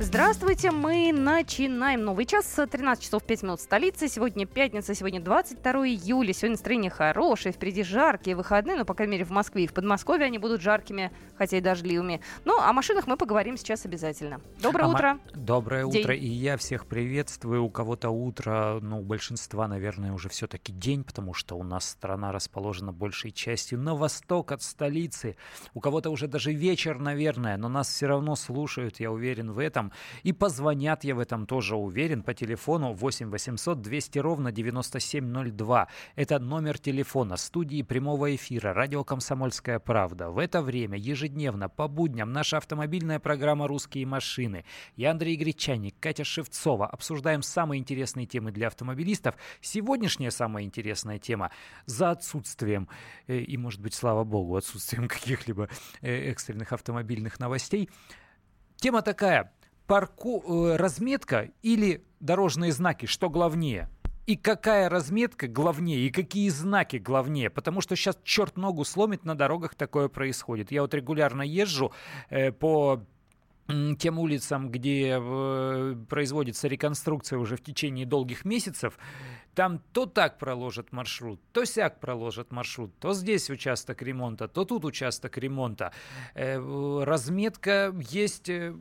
Здравствуйте, мы начинаем новый час. 13 часов 5 минут в столице. Сегодня пятница, сегодня 22 июля. Сегодня настроение хорошее, впереди жаркие выходные, но, по крайней мере, в Москве и в Подмосковье они будут жаркими, хотя и дождливыми. Ну, о машинах мы поговорим сейчас обязательно. Доброе а утро. Доброе день. утро, и я всех приветствую. У кого-то утро, ну, у большинства, наверное, уже все-таки день, потому что у нас страна расположена большей частью на восток от столицы. У кого-то уже даже вечер, наверное, но нас все равно слушают, я уверен в этом. И позвонят, я в этом тоже уверен, по телефону 8 800 200 ровно 9702. Это номер телефона студии прямого эфира «Радио Комсомольская правда». В это время ежедневно по будням наша автомобильная программа «Русские машины». Я Андрей Гречаник, Катя Шевцова. Обсуждаем самые интересные темы для автомобилистов. Сегодняшняя самая интересная тема за отсутствием, э, и, может быть, слава богу, отсутствием каких-либо э, экстренных автомобильных новостей. Тема такая парку, э, разметка или дорожные знаки, что главнее? И какая разметка главнее, и какие знаки главнее? Потому что сейчас черт ногу сломит, на дорогах такое происходит. Я вот регулярно езжу э, по тем улицам, где э, производится реконструкция уже в течение долгих месяцев, там то так проложат маршрут, то сяк проложат маршрут, то здесь участок ремонта, то тут участок ремонта. Э, разметка есть э,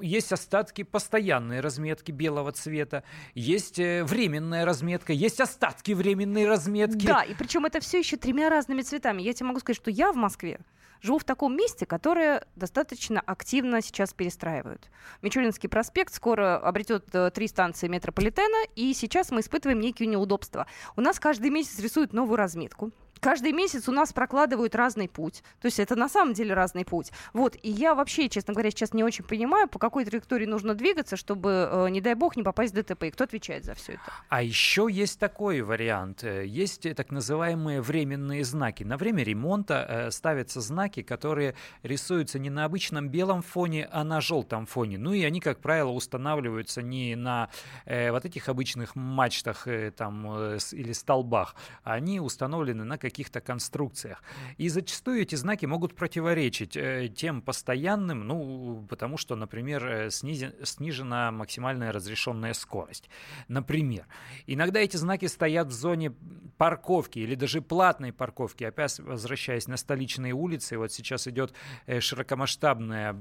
есть остатки постоянной разметки белого цвета, есть э, временная разметка, есть остатки временной разметки. Да, и причем это все еще тремя разными цветами. Я тебе могу сказать, что я в Москве живу в таком месте, которое достаточно активно сейчас перестраивают. Мичуринский проспект скоро обретет э, три станции метрополитена, и сейчас мы испытываем некие неудобства. У нас каждый месяц рисуют новую разметку каждый месяц у нас прокладывают разный путь. То есть это на самом деле разный путь. Вот. И я вообще, честно говоря, сейчас не очень понимаю, по какой траектории нужно двигаться, чтобы, э, не дай бог, не попасть в ДТП. И кто отвечает за все это? А еще есть такой вариант. Э, есть так называемые временные знаки. На время ремонта э, ставятся знаки, которые рисуются не на обычном белом фоне, а на желтом фоне. Ну и они, как правило, устанавливаются не на э, вот этих обычных мачтах э, там, э, или столбах, они установлены на каких-то конструкциях. И зачастую эти знаки могут противоречить э, тем постоянным, ну, потому что, например, э, снизен, снижена максимальная разрешенная скорость. Например, иногда эти знаки стоят в зоне парковки или даже платной парковки. Опять возвращаясь на столичные улицы, вот сейчас идет э, широкомасштабная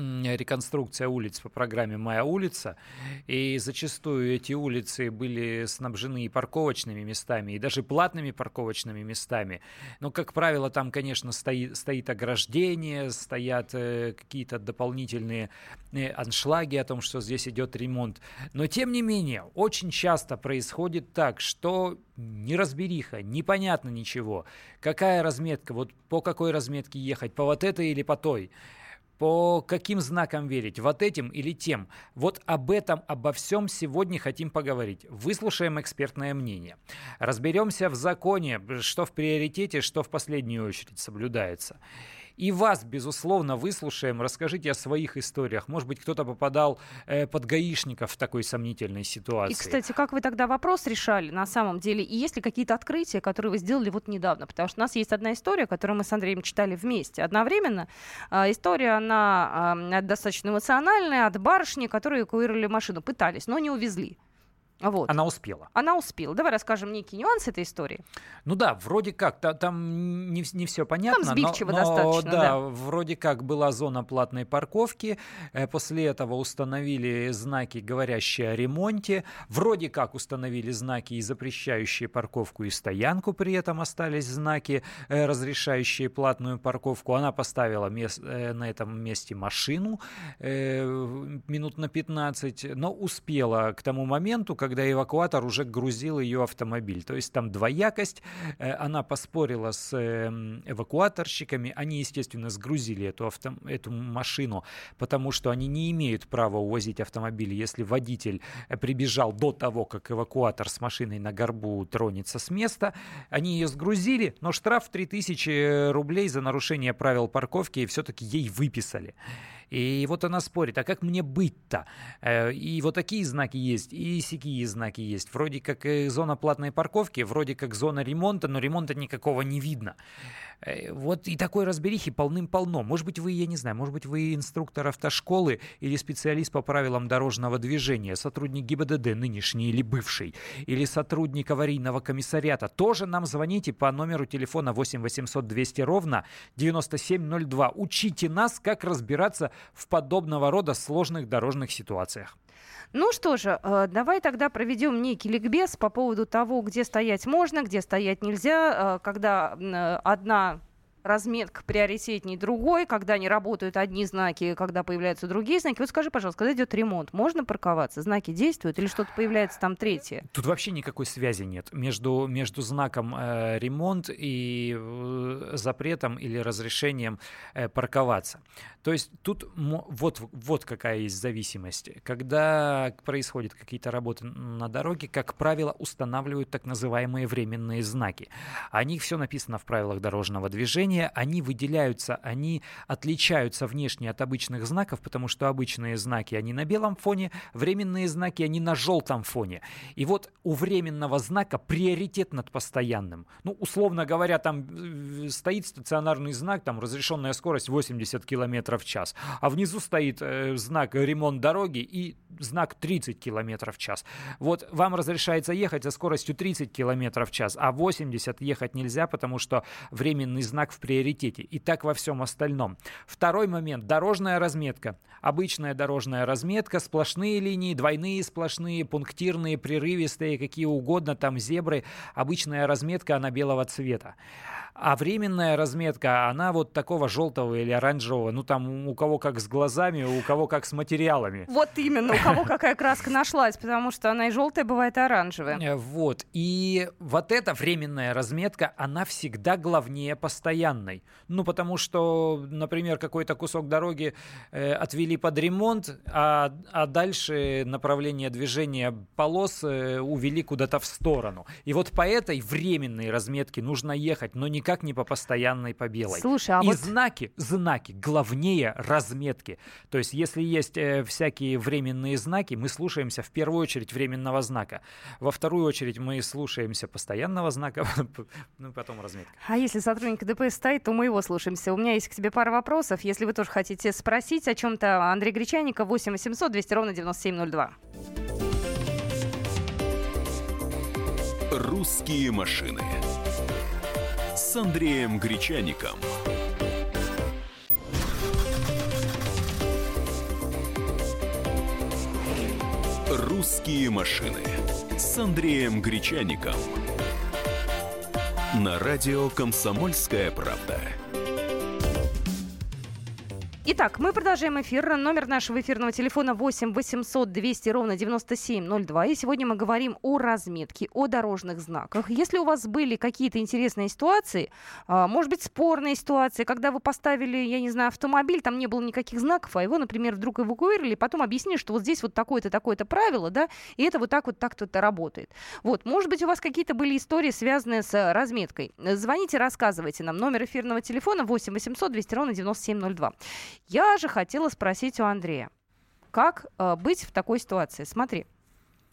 реконструкция улиц по программе «Моя улица», и зачастую эти улицы были снабжены и парковочными местами, и даже платными парковочными местами. Но, как правило, там, конечно, стоит, стоит ограждение, стоят э, какие-то дополнительные э, аншлаги о том, что здесь идет ремонт. Но, тем не менее, очень часто происходит так, что неразбериха, непонятно ничего. Какая разметка, вот по какой разметке ехать, по вот этой или по той по каким знакам верить, вот этим или тем. Вот об этом, обо всем сегодня хотим поговорить. Выслушаем экспертное мнение. Разберемся в законе, что в приоритете, что в последнюю очередь соблюдается. И вас, безусловно, выслушаем. Расскажите о своих историях. Может быть, кто-то попадал э, под гаишников в такой сомнительной ситуации. И, кстати, как вы тогда вопрос решали на самом деле? И есть ли какие-то открытия, которые вы сделали вот недавно? Потому что у нас есть одна история, которую мы с Андреем читали вместе одновременно. Э, история, она э, достаточно эмоциональная, от барышни, которые эвакуировали машину. Пытались, но не увезли. Вот. Она успела. Она успела. Давай расскажем некий нюанс этой истории. Ну да, вроде как, та, там не, не все понятно. Там сбивчиво но, достаточно, да, да. Вроде как была зона платной парковки, э, после этого установили знаки, говорящие о ремонте, вроде как установили знаки и запрещающие парковку и стоянку, при этом остались знаки, э, разрешающие платную парковку. Она поставила мест, э, на этом месте машину минут на 15, но успела к тому моменту, когда когда эвакуатор уже грузил ее автомобиль. То есть там двоякость. Э, она поспорила с эм, эвакуаторщиками. Они, естественно, сгрузили эту, авто, эту машину, потому что они не имеют права увозить автомобиль, если водитель э, прибежал до того, как эвакуатор с машиной на горбу тронется с места. Они ее сгрузили, но штраф 3000 рублей за нарушение правил парковки все-таки ей выписали. И вот она спорит, а как мне быть-то? Э, и вот такие знаки есть, и сякие знаки есть. Вроде как зона платной парковки, вроде как зона ремонта, но ремонта никакого не видно. Э, вот и такой разберихи полным-полно. Может быть, вы, я не знаю, может быть, вы инструктор автошколы или специалист по правилам дорожного движения, сотрудник ГИБДД нынешний или бывший, или сотрудник аварийного комиссариата. Тоже нам звоните по номеру телефона 8 800 200 ровно 9702. Учите нас, как разбираться в подобного рода сложных дорожных ситуациях. Ну что же, э, давай тогда проведем некий ликбез по поводу того, где стоять можно, где стоять нельзя, э, когда одна разметка приоритетней другой, когда не работают одни знаки, когда появляются другие знаки. Вот скажи, пожалуйста, когда идет ремонт, можно парковаться? Знаки действуют или что-то появляется там третье? Тут вообще никакой связи нет между, между знаком э, ремонт и э, запретом или разрешением э, парковаться. То есть тут вот, вот какая есть зависимость. Когда происходят какие-то работы на дороге, как правило, устанавливают так называемые временные знаки. О них все написано в правилах дорожного движения, менее, они выделяются, они отличаются внешне от обычных знаков, потому что обычные знаки, они на белом фоне, временные знаки, они на желтом фоне. И вот у временного знака приоритет над постоянным. Ну, условно говоря, там э, стоит стационарный знак, там разрешенная скорость 80 км в час, а внизу стоит э, знак ремонт дороги и знак 30 км в час. Вот вам разрешается ехать со скоростью 30 км в час, а 80 ехать нельзя, потому что временный знак в приоритете. И так во всем остальном. Второй момент. Дорожная разметка. Обычная дорожная разметка, сплошные линии, двойные сплошные, пунктирные, прерывистые, какие угодно, там зебры. Обычная разметка, она белого цвета. А временная разметка, она вот такого желтого или оранжевого, ну там у кого как с глазами, у кого как с материалами. Вот именно, у кого какая краска нашлась, потому что она и желтая бывает, и оранжевая. Э, вот, и вот эта временная разметка, она всегда главнее постоянной. Ну, потому что, например, какой-то кусок дороги э, отвели под ремонт, а, а дальше направление движения полос э, увели куда-то в сторону. И вот по этой временной разметке нужно ехать, но никак никак не по постоянной, по белой. Слушай, а И вот... знаки, знаки, главнее разметки. То есть, если есть э, всякие временные знаки, мы слушаемся в первую очередь временного знака. Во вторую очередь мы слушаемся постоянного знака, ну, потом разметка. А если сотрудник ДПС стоит, то мы его слушаемся. У меня есть к тебе пара вопросов. Если вы тоже хотите спросить о чем-то, Андрей Гречанников, 8 800 200 ровно 9702. «Русские машины» с Андреем Гречаником. «Русские машины» с Андреем Гречаником. На радио «Комсомольская правда». Итак, мы продолжаем эфир. Номер нашего эфирного телефона 8 800 200 ровно 9702. И сегодня мы говорим о разметке, о дорожных знаках. Если у вас были какие-то интересные ситуации, а, может быть, спорные ситуации, когда вы поставили, я не знаю, автомобиль, там не было никаких знаков, а его, например, вдруг эвакуировали, и потом объяснили, что вот здесь вот такое-то, такое-то правило, да, и это вот так вот так-то работает. Вот, может быть, у вас какие-то были истории, связанные с разметкой. Звоните, рассказывайте нам. Номер эфирного телефона 8 800 200 ровно 9702. Я же хотела спросить у Андрея, как э, быть в такой ситуации? Смотри,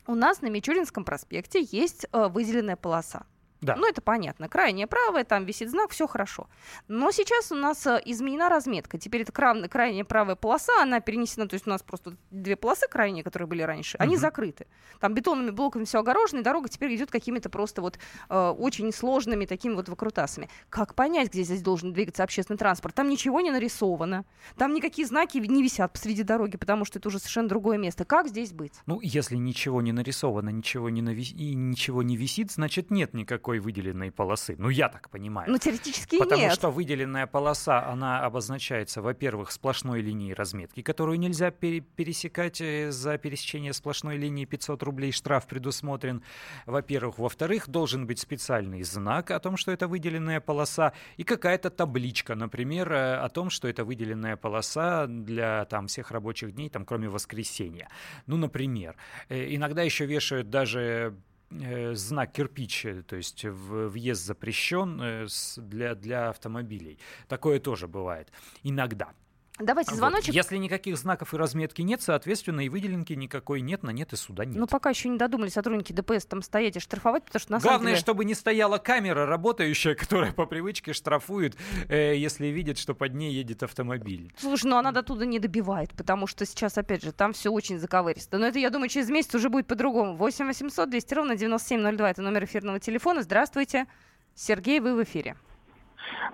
у нас на Мичуринском проспекте есть э, выделенная полоса. Да. Ну, это понятно. Крайняя правая, там висит знак, все хорошо. Но сейчас у нас э, изменена разметка. Теперь это крайняя, крайняя правая полоса, она перенесена, то есть у нас просто две полосы крайние, которые были раньше, они закрыты. Там бетонными блоками все огорожено, и дорога теперь идет какими-то просто вот э, очень сложными такими вот выкрутасами. Как понять, где здесь должен двигаться общественный транспорт? Там ничего не нарисовано, там никакие знаки не висят посреди дороги, потому что это уже совершенно другое место. Как здесь быть? Ну, если ничего не нарисовано, ничего не, нави... и ничего не висит, значит нет никакой никакой выделенной полосы. Ну, я так понимаю. Ну, теоретически Потому нет. что выделенная полоса, она обозначается, во-первых, сплошной линией разметки, которую нельзя пере- пересекать э, за пересечение сплошной линии 500 рублей штраф предусмотрен, во-первых. Во-вторых, должен быть специальный знак о том, что это выделенная полоса, и какая-то табличка, например, э, о том, что это выделенная полоса для там всех рабочих дней, там, кроме воскресенья. Ну, например. Э, иногда еще вешают даже знак кирпич, э, то есть въезд запрещен э, для, для автомобилей. Такое тоже бывает иногда. Давайте звоночек. Вот. Если никаких знаков и разметки нет, соответственно, и выделенки никакой нет, на нет и суда нет. Ну, пока еще не додумали сотрудники ДПС там стоять и штрафовать, потому что на Главное, самом деле... чтобы не стояла камера работающая, которая по привычке штрафует, э, если видит, что под ней едет автомобиль. Слушай, ну она до туда не добивает, потому что сейчас, опять же, там все очень заковыристо. Но это, я думаю, через месяц уже будет по-другому. 8 800 200 ровно 9702 это номер эфирного телефона. Здравствуйте. Сергей, вы в эфире.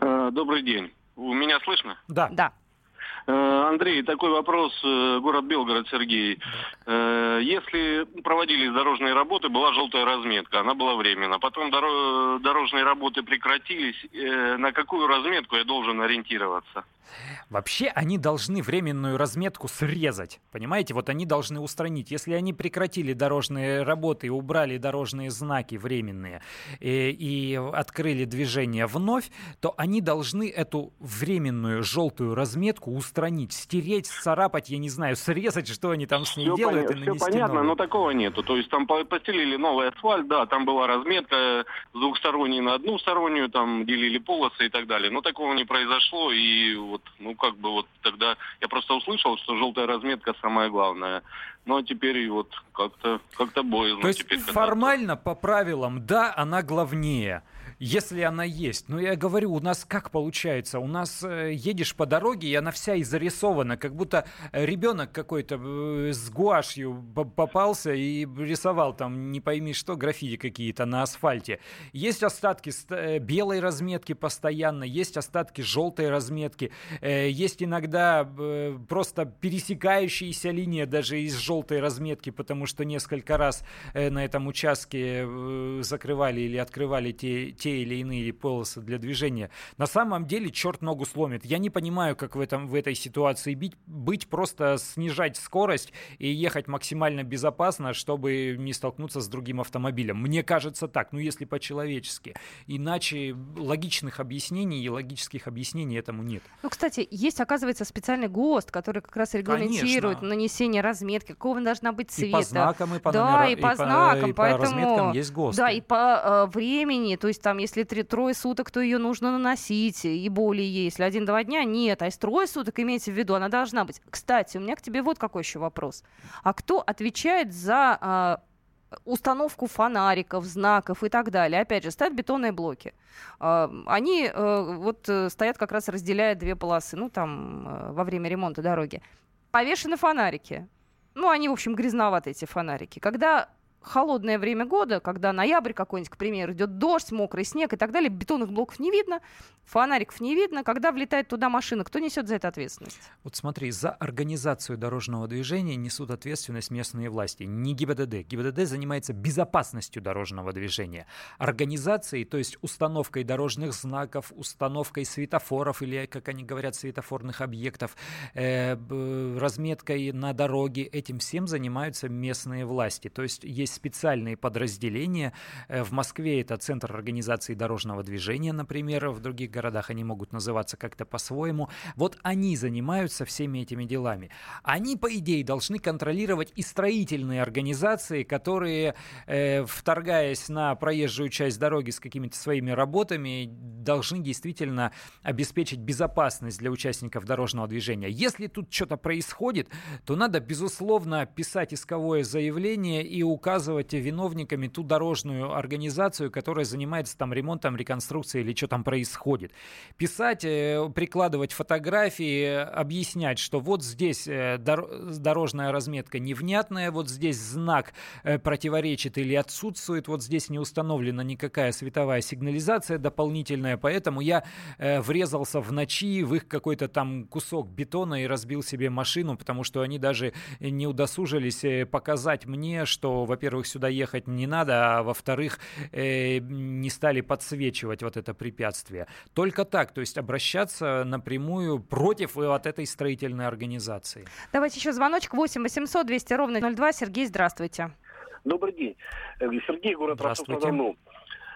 Э, добрый день. У меня слышно? Да. Да. Э, Андрей, такой вопрос. Э, город Белгород, Сергей. Э, если проводились дорожные работы, была желтая разметка, она была временно. Потом дорожные работы прекратились. На какую разметку я должен ориентироваться? Вообще они должны временную разметку срезать. Понимаете, вот они должны устранить. Если они прекратили дорожные работы и убрали дорожные знаки временные и, и открыли движение вновь, то они должны эту временную желтую разметку устранить, стереть, царапать, я не знаю, срезать, что они там с ней все делают. Поня- и все понятно, новую. но такого нету. То есть там постелили новый асфальт, да, там была разметка с двухсторонней на одну стороннюю, там делили полосы и так далее. Но такого не произошло, и вот ну, как бы вот тогда я просто услышал, что желтая разметка самое главное. Но теперь вот как-то как-то боязно. То есть теперь, формально по правилам, да, она главнее если она есть. Но я говорю, у нас как получается? У нас э, едешь по дороге, и она вся и зарисована, как будто ребенок какой-то э, с гуашью попался и рисовал там, не пойми что, граффити какие-то на асфальте. Есть остатки э, белой разметки постоянно, есть остатки желтой разметки, э, есть иногда э, просто пересекающиеся линии даже из желтой разметки, потому что несколько раз э, на этом участке э, закрывали или открывали те, те или иные полосы для движения. На самом деле черт ногу сломит. Я не понимаю, как в, этом, в этой ситуации бить, быть, просто снижать скорость и ехать максимально безопасно, чтобы не столкнуться с другим автомобилем. Мне кажется так, ну если по-человечески. Иначе логичных объяснений и логических объяснений этому нет. Ну, кстати, есть, оказывается, специальный ГОСТ, который как раз регламентирует Конечно. нанесение разметки, какого должна быть цвета. И по знакам, и по да, номерам, и по знакам, и по поэтому... разметкам есть ГОСТ. Да, и по э, времени, то есть там если три, трое суток, то ее нужно наносить, и более если один-два дня, нет. А если трое суток, имейте в виду, она должна быть. Кстати, у меня к тебе вот какой еще вопрос. А кто отвечает за а, установку фонариков, знаков и так далее. Опять же, стоят бетонные блоки. А, они э, вот э, стоят как раз разделяя две полосы, ну там э, во время ремонта дороги. Повешены фонарики. Ну, они, в общем, грязноваты, эти фонарики. Когда холодное время года, когда ноябрь какой-нибудь, к примеру, идет дождь, мокрый снег и так далее, бетонных блоков не видно, фонариков не видно. Когда влетает туда машина, кто несет за это ответственность? Вот смотри, за организацию дорожного движения несут ответственность местные власти, не ГИБДД. ГИБДД занимается безопасностью дорожного движения. Организацией, то есть установкой дорожных знаков, установкой светофоров или, как они говорят, светофорных объектов, э, разметкой на дороге, этим всем занимаются местные власти. То есть есть есть специальные подразделения. Э, в Москве это Центр организации дорожного движения, например, в других городах они могут называться как-то по-своему. Вот они занимаются всеми этими делами. Они, по идее, должны контролировать и строительные организации, которые, э, вторгаясь на проезжую часть дороги с какими-то своими работами, должны действительно обеспечить безопасность для участников дорожного движения. Если тут что-то происходит, то надо, безусловно, писать исковое заявление и указывать наказывать виновниками ту дорожную организацию, которая занимается там ремонтом, реконструкцией или что там происходит. Писать, э, прикладывать фотографии, объяснять, что вот здесь э, дорожная разметка невнятная, вот здесь знак э, противоречит или отсутствует, вот здесь не установлена никакая световая сигнализация дополнительная, поэтому я врезался в ночи в их какой-то там кусок бетона и разбил себе машину, потому что они даже не удосужились показать мне, что, во-первых, во-первых, сюда ехать не надо, а во-вторых, э, не стали подсвечивать вот это препятствие. Только так, то есть обращаться напрямую против вот этой строительной организации. Давайте еще звоночек 8 800 200 ровно 02. Сергей, здравствуйте. Добрый день. Э, Сергей, город Ростов-на-Дону.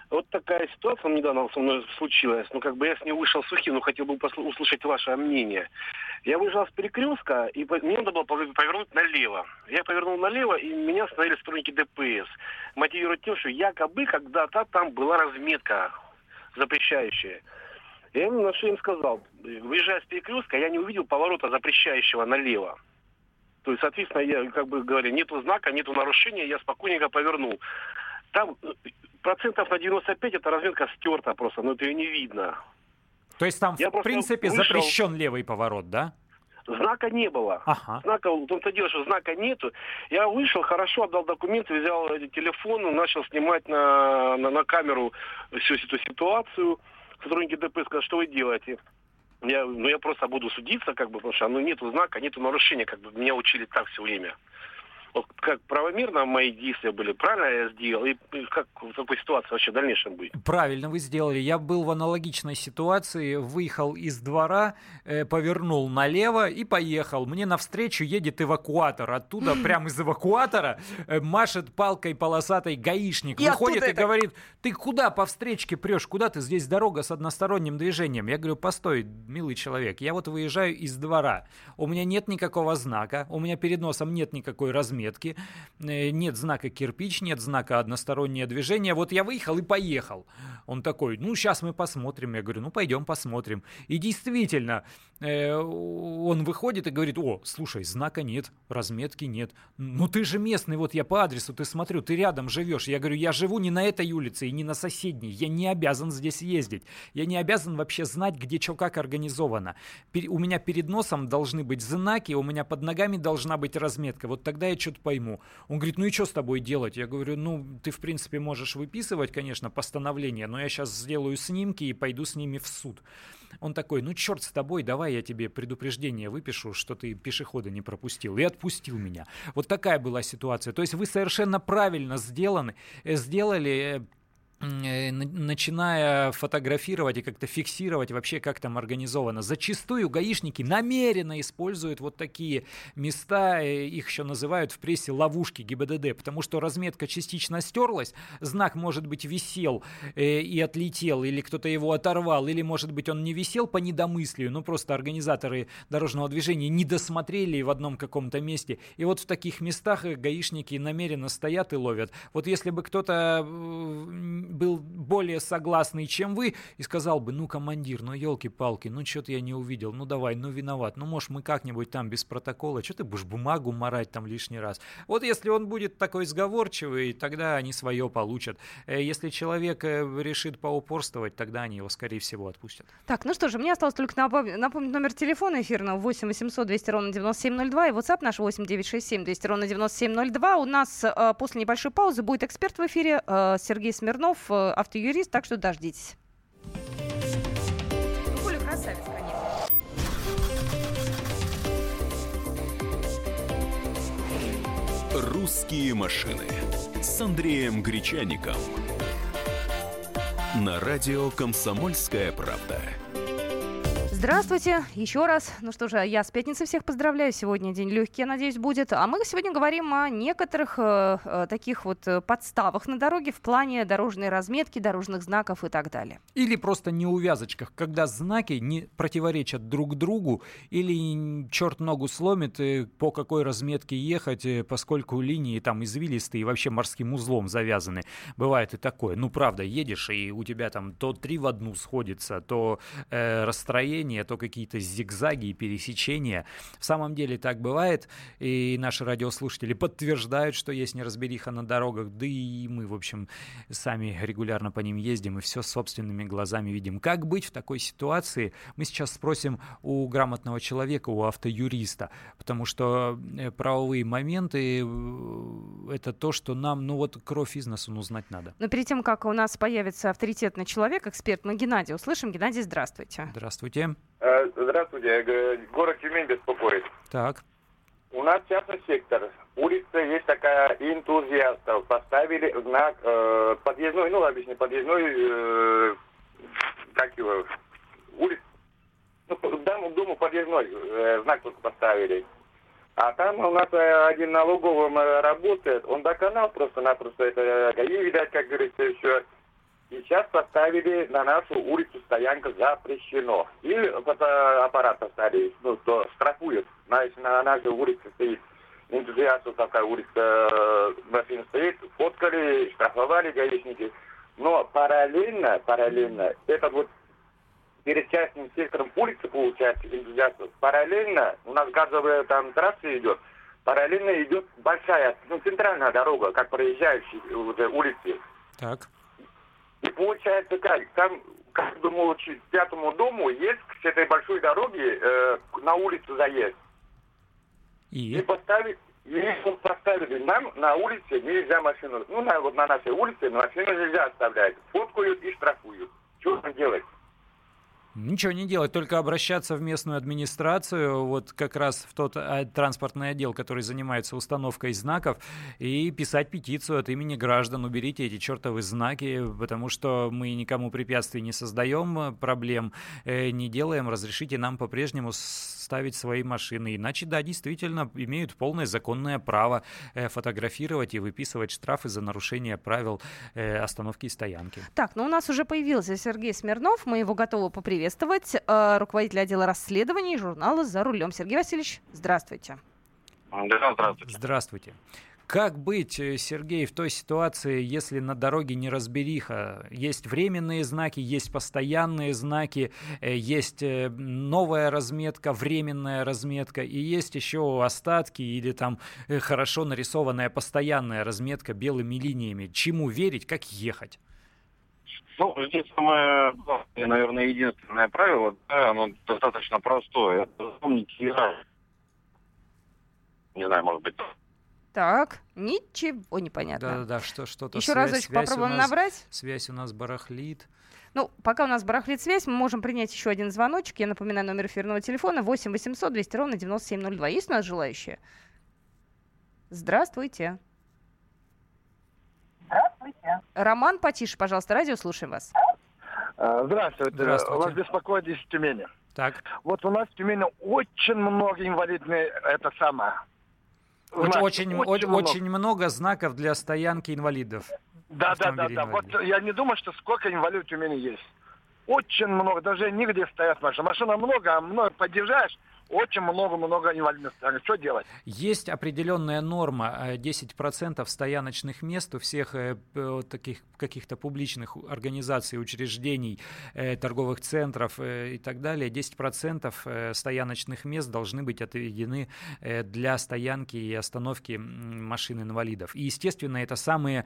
Вот такая ситуация недавно со мной случилась. Ну, как бы я с ней вышел сухим, но хотел бы услышать ваше мнение. Я выезжал с перекрестка, и мне надо было повернуть налево. Я повернул налево, и меня остановили сотрудники ДПС. Мотивируют тем, что якобы когда-то там была разметка запрещающая. Я им на что им сказал, выезжая с перекрестка, я не увидел поворота, запрещающего налево. То есть, соответственно, я, как бы говоря, нету знака, нету нарушения, я спокойненько повернул. Там э, процентов на 95 эта разметка стерта просто, но это ее не видно. То есть там, Я в принципе, вышел. запрещен левый поворот, да? Знака не было. Ага. Знака, в том-то дело, что знака нету. Я вышел, хорошо отдал документы, взял телефон, начал снимать на, на, на камеру всю эту ситуацию. Сотрудники ДПС сказали, что вы делаете? Я, ну, я просто буду судиться, как бы, потому что ну, нету знака, нету нарушения, как бы меня учили так все время. Вот как правомерно мои действия были, правильно я сделал, и как в такой ситуации вообще в дальнейшем быть? Правильно вы сделали. Я был в аналогичной ситуации, выехал из двора, э, повернул налево и поехал. Мне навстречу едет эвакуатор. Оттуда, прямо из эвакуатора, э, машет палкой полосатой гаишник. И Выходит и это- говорит, ты куда по встречке прешь? Куда ты? Здесь дорога с односторонним движением. Я говорю, постой, милый человек, я вот выезжаю из двора. У меня нет никакого знака, у меня перед носом нет никакой разметки, э, нет знака кирпич, нет знака одностороннее движение. Вот я выехал и поехал. Он такой, ну, сейчас мы посмотрим. Я говорю, ну, пойдем посмотрим. И действительно, э, он выходит и говорит, о, слушай, знака нет, разметки нет. Ну, ты же местный, вот я по адресу, ты смотрю, ты рядом живешь. Я говорю, я живу не на этой улице и не на соседней. Я не обязан здесь ездить. Я не обязан вообще знать, где что как организовано. У меня перед носом должны быть знаки, у меня под ногами должна быть разметка. Вот тогда я что-то пойму. Он говорит, ну и что с тобой делать? Я говорю, ну, ты, в принципе, можешь выписывать, конечно, постановление, но я сейчас сделаю снимки и пойду с ними в суд. Он такой, ну черт с тобой, давай я тебе предупреждение выпишу, что ты пешехода не пропустил. И отпустил меня. Вот такая была ситуация. То есть вы совершенно правильно сделаны, э, сделали, э, начиная фотографировать и как-то фиксировать вообще, как там организовано. Зачастую гаишники намеренно используют вот такие места, э, их еще называют в прессе ловушки ГИБДД, потому что разметка частично стерлась, знак, может быть, висел э, и отлетел, или кто-то его оторвал, или, может быть, он не висел по недомыслию, но просто организаторы дорожного движения не досмотрели в одном каком-то месте. И вот в таких местах э, гаишники намеренно стоят и ловят. Вот если бы кто-то э, был более согласный, чем вы, и сказал бы, ну, командир, ну, елки-палки, ну, что-то я не увидел, ну, давай, ну, виноват, ну, может, мы как-нибудь там без протокола, что ты будешь бумагу марать там лишний раз. Вот если он будет такой сговорчивый, тогда они свое получат. Э, Если человек э, решит поупорствовать, тогда они его, скорее всего, отпустят. Так, ну что же, мне осталось только напом- напомнить номер телефона эфирного 8 800 200 ровно 9702 и WhatsApp наш 8 967 200 ровно 9702. У нас э, после небольшой паузы будет эксперт в эфире Сергей Смирнов, э, автоюрист, так что дождитесь. Ну, Коля красавец, конечно. «Русские машины» с Андреем Гречаником. На радио «Комсомольская правда». Здравствуйте, еще раз. Ну что же, я с пятницы всех поздравляю. Сегодня день легкий, я надеюсь, будет. А мы сегодня говорим о некоторых э, э, таких вот э, подставах на дороге в плане дорожной разметки, дорожных знаков и так далее. Или просто неувязочках, когда знаки не противоречат друг другу, или черт ногу сломит, э, по какой разметке ехать, поскольку линии там извилистые и вообще морским узлом завязаны. Бывает и такое. Ну, правда, едешь, и у тебя там то три в одну сходится, то э, расстроение, то какие-то зигзаги и пересечения. В самом деле так бывает, и наши радиослушатели подтверждают, что есть неразбериха на дорогах, да и мы, в общем, сами регулярно по ним ездим и все собственными глазами видим. Как быть в такой ситуации? Мы сейчас спросим у грамотного человека, у автоюриста, потому что э, правовые моменты э, это то, что нам, ну вот кровь из носу ну, знать надо. Но перед тем, как у нас появится авторитетный человек, эксперт, мы Геннадия услышим. Геннадий, здравствуйте. Здравствуйте. Э, Здравствуйте, Г- город Тюмень беспокоит. Так, У нас частный сектор. Улица есть такая энтузиастов. Поставили знак э, подъездной, ну, обычный подъездной, э, как его, улиц, ну, дому, дому подъездной э, знак только поставили. А там у нас э, один налоговым э, работает, он доконал просто-напросто это, э, ГАИ, видать, как говорится, еще. И сейчас поставили на нашу улицу стоянка запрещено. Или фотоаппарат поставили, ну, то штрафуют. Значит, на нашей улице стоит энтузиастов такая улица, э, машина стоит, фоткали, штрафовали гаишники. Но параллельно, параллельно, этот вот перед частным сектором улицы, получается, энтузиастов, параллельно, у нас газовая там трасса идет, параллельно идет большая, ну, центральная дорога, как проезжающие уже улицы. Так. И получается как, там как бы, мол, к пятому дому есть с этой большой дороги э, на улицу заезд. И И? поставить, и вот поставили нам на улице нельзя машину, ну, на, вот на нашей улице машину нельзя оставлять. Фоткают и штрафуют. Что там делать? Ничего не делать, только обращаться в местную администрацию, вот как раз в тот а, транспортный отдел, который занимается установкой знаков, и писать петицию от имени граждан. Уберите эти чертовы знаки, потому что мы никому препятствий не создаем, э, проблем э, не делаем. Разрешите нам по-прежнему ставить свои машины. Иначе, да, действительно, имеют полное законное право э, фотографировать и выписывать штрафы за нарушение правил остановки и стоянки. Так, ну у нас уже появился Сергей Смирнов, мы его готовы поприветствовать. Э, руководитель отдела расследований журнала «За рулем». Сергей Васильевич, здравствуйте. Да, здравствуйте. Здравствуйте. Как быть, э, Сергей, в той ситуации, если на дороге неразбериха? Есть временные знаки, есть постоянные знаки, э, есть новая разметка, временная разметка, и есть еще остатки или там хорошо нарисованная постоянная разметка белыми линиями. Чему верить, как ехать? Ну, здесь самое главное, наверное, единственное правило, да, оно достаточно простое. Это запомнить еда. Не знаю, может быть, Так, ничего не понятно. Да-да-да, что, что-то Еще связь- разочек связь попробуем нас- набрать. Связь у нас барахлит. Ну, пока у нас барахлит связь, мы можем принять еще один звоночек. Я напоминаю, номер эфирного телефона 8 800 200 ровно 9702. Есть у нас желающие? Здравствуйте. Здравствуйте. Роман, потише, пожалуйста, радио, слушаем вас. А, Здравствуйте. Здравствуйте. Вас беспокоит из Тюмени. Так, Вот у нас в Тюмени очень много инвалидных, это самое. очень, очень, очень, много. очень много знаков для стоянки инвалидов. Да, да, да, да. Вот я не думаю, что сколько инвалидов в Тюмени есть. Очень много, даже нигде стоят машины. Машина много, а много подъезжаешь, очень много-много инвалидных стоянок. Что делать? Есть определенная норма, э, 10% стояночных мест у всех э, таких каких-то публичных организаций, учреждений, э, торговых центров э, и так далее. 10% э, стояночных мест должны быть отведены для стоянки и остановки машин инвалидов. И, естественно, это самые,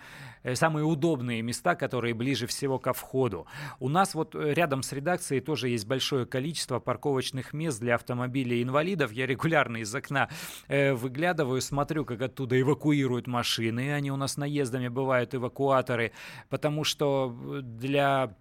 самые удобные места, которые ближе всего ко входу. У нас вот рядом с редакцией тоже есть большое количество парковочных мест для автомобилей инвалидов. Я регулярно из окна э, выглядываю, смотрю, как оттуда эвакуируют машины. Они у нас наездами бывают, эвакуаторы, потому что э, для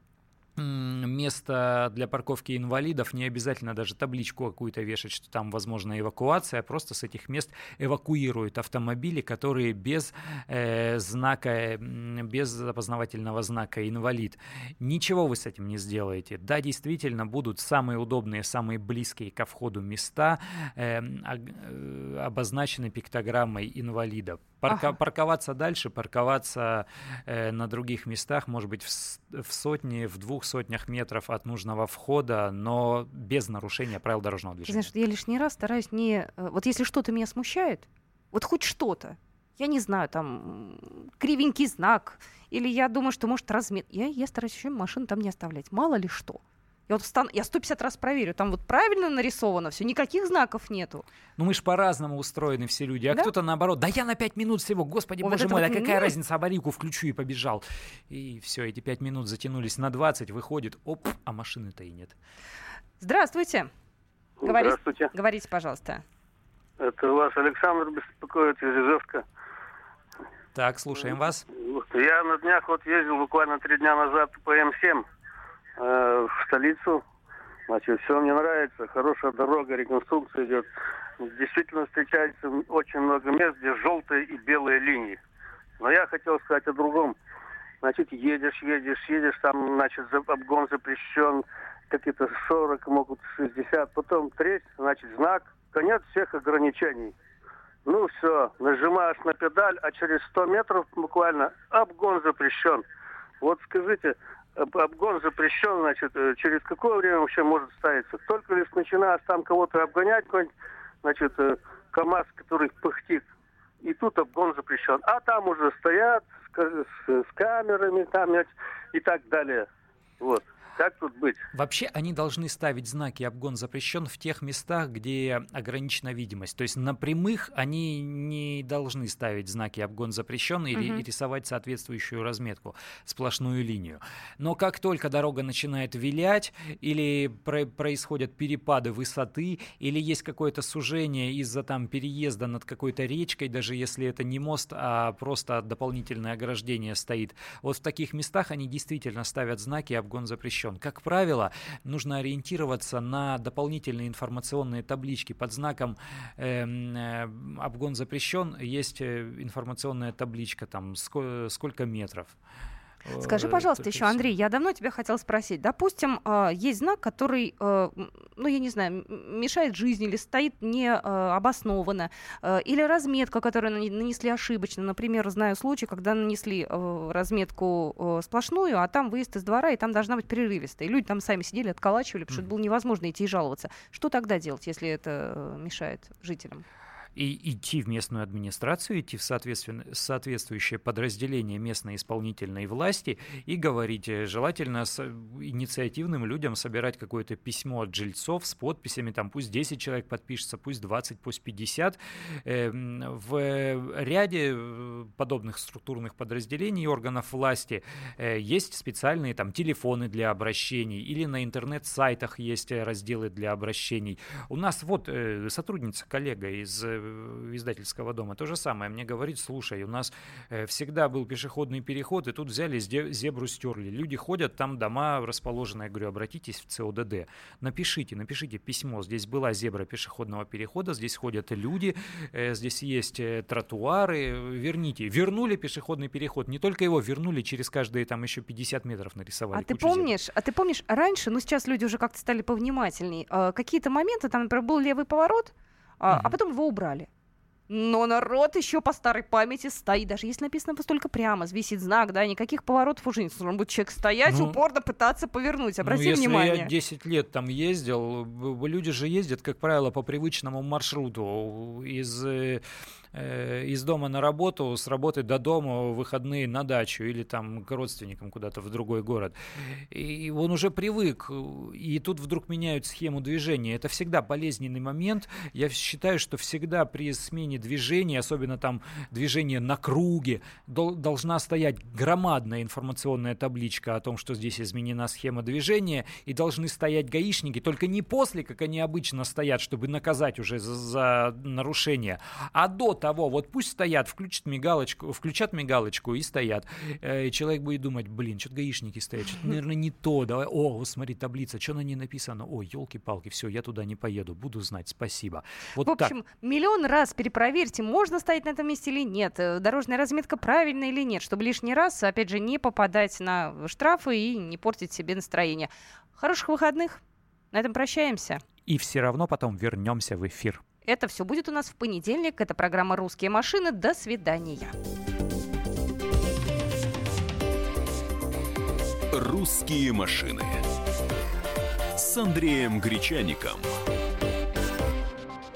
место для парковки инвалидов не обязательно даже табличку какую-то вешать, что там возможна эвакуация, просто с этих мест эвакуируют автомобили, которые без э, знака, без опознавательного знака инвалид. Ничего вы с этим не сделаете. Да, действительно, будут самые удобные, самые близкие ко входу места э, ог- э, обозначены пиктограммой инвалида. Парка- Ага. Парковаться дальше, парковаться э, на других местах, может быть, в, в сотне, в двух сотнях метров от нужного входа, но без нарушения правил дорожного движения. знаешь, я лишний раз стараюсь не... э, Вот если что-то меня смущает, вот хоть что-то, я не знаю, там, кривенький знак, или я думаю, что, может, размет... Я, я стараюсь еще машину там не оставлять, мало ли что. Я вот встану, я 150 раз проверю, там вот правильно нарисовано все, никаких знаков нету. Ну мы ж по-разному устроены все люди, а Да? кто-то наоборот, да я на пять минут всего, господи, вот боже мой, вот да какая разница, аварийку включу и побежал. И все, эти пять минут затянулись на 20, выходит, оп, а машины-то и нет. Здравствуйте. Говорите, Здравствуйте. говорите, пожалуйста. Это вас Александр беспокоит из Ижевска. Так, слушаем вас. Я на днях вот ездил буквально три дня назад по М7 э, в столицу. Значит, все мне нравится. Хорошая дорога, реконструкция идет. Действительно встречается очень много мест, где желтые и белые линии. Но я хотел сказать о другом. Значит, едешь, едешь, едешь, там, значит, обгон запрещен, какие-то 40, могут 60, потом треть, значит, знак, конец всех ограничений. Ну все, нажимаешь на педаль, а через 100 метров буквально обгон запрещен. Вот скажите, обгон запрещен, значит, э, через какое время вообще может ставиться? Только лишь начинаешь там кого-то обгонять, какой-нибудь, значит, э, КАМАЗ, который пыхтит, и тут обгон запрещен. А там уже стоят с, с- с камерами там, и так далее. Вот. Как тут быть? Вообще они должны ставить знаки «обгон запрещен» в тех местах, где ограничена видимость. То есть на прямых они не должны ставить знаки «обгон запрещен» или Мгм. рисовать соответствующую разметку, сплошную линию. Но как только дорога начинает вилять или про- происходят перепады высоты, или есть какое-то сужение из-за там переезда над какой-то речкой, даже если это не мост, а просто дополнительное ограждение стоит, вот в таких местах они действительно ставят знаки «обгон запрещен». Как правило, нужно ориентироваться на дополнительные информационные таблички под знаком эм, э, «обгон запрещен». Есть э, информационная табличка, там, ско- сколько метров. Скажи, Э, пожалуйста, еще. Андрей, я давно тебя хотела спросить. Допустим, а, есть знак, который, э, ну, я не знаю, мешает жизни или стоит необоснованно, или разметка, которую нанесли ошибочно. Например, знаю случай, когда нанесли э, разметку э, сплошную, а там выезд из двора, и там должна быть прерывистая. И люди там сами сидели, отколачивали, потому что было невозможно идти и жаловаться. Что тогда делать, если это э, мешает жителям? И идти в местную администрацию, идти в соответствующее подразделение местной исполнительной власти и говорить, э, желательно с инициативным людям собирать какое-то письмо от жильцов с подписями, там пусть 10 человек подпишется, пусть 20, пусть 50. Эм, В ряде э, подобных структурных подразделений органов власти э, есть специальные там телефоны для обращений или на интернет-сайтах есть э, разделы для обращений. У нас вот э, сотрудница, коллега из э, издательского дома то же самое мне говорит, слушай, у нас э, всегда был пешеходный переход, и тут взяли зе- зебру стерли. Люди ходят, там дома расположены. Я говорю, обратитесь в ЦОДД, напишите, напишите письмо. Здесь была зебра пешеходного перехода, здесь ходят люди, э, здесь есть э, тротуары, верните. Вернули пешеходный переход, не только его вернули, через каждые там еще 50 метров нарисовали. А ты кучу зебр. помнишь, а ты помнишь раньше, ну сейчас люди уже как-то стали повнимательней, а, какие-то моменты, там, например, был левый поворот, а, а Мгм. потом его убрали. Но народ еще по старой памяти стоит, даже если написано только прямо, висит знак, да, никаких поворотов уже нет. Должен будет человек стоять, Ну, упорно пытаться повернуть. Обрати ну, если внимание. я 10 лет там ездил, люди же ездят, как правило, по привычному маршруту из, э, из дома на работу, с работы до дома, выходные на дачу или там к родственникам куда-то в другой город. И он уже привык, и тут вдруг меняют схему движения. Это всегда болезненный момент. Я считаю, что всегда при смене движения, особенно там движение на круге, дол- должна стоять громадная информационная табличка о том, что здесь изменена схема движения, и должны стоять гаишники, только не после, как они обычно стоят, чтобы наказать уже за, за нарушение, а до того, вот пусть стоят, включат мигалочку, включат мигалочку и стоят. Э, и человек будет думать, блин, что-то гаишники стоят, что-то, наверное, не то, давай, о, вот смотри, таблица, что на ней написано, ой, елки-палки, все, я туда не поеду, буду знать, спасибо. Вот В так. общем, миллион раз перепроверьте, можно стоять на этом месте или нет, э, дорожная разметка правильная или нет, чтобы лишний раз, опять же, не попадать на штрафы и не портить себе настроение. Хороших выходных. На этом прощаемся. И все равно потом вернемся в эфир. Это все будет у нас в понедельник. Это программа «Русские машины». До свидания. «Русские машины» с Андреем Гречаником.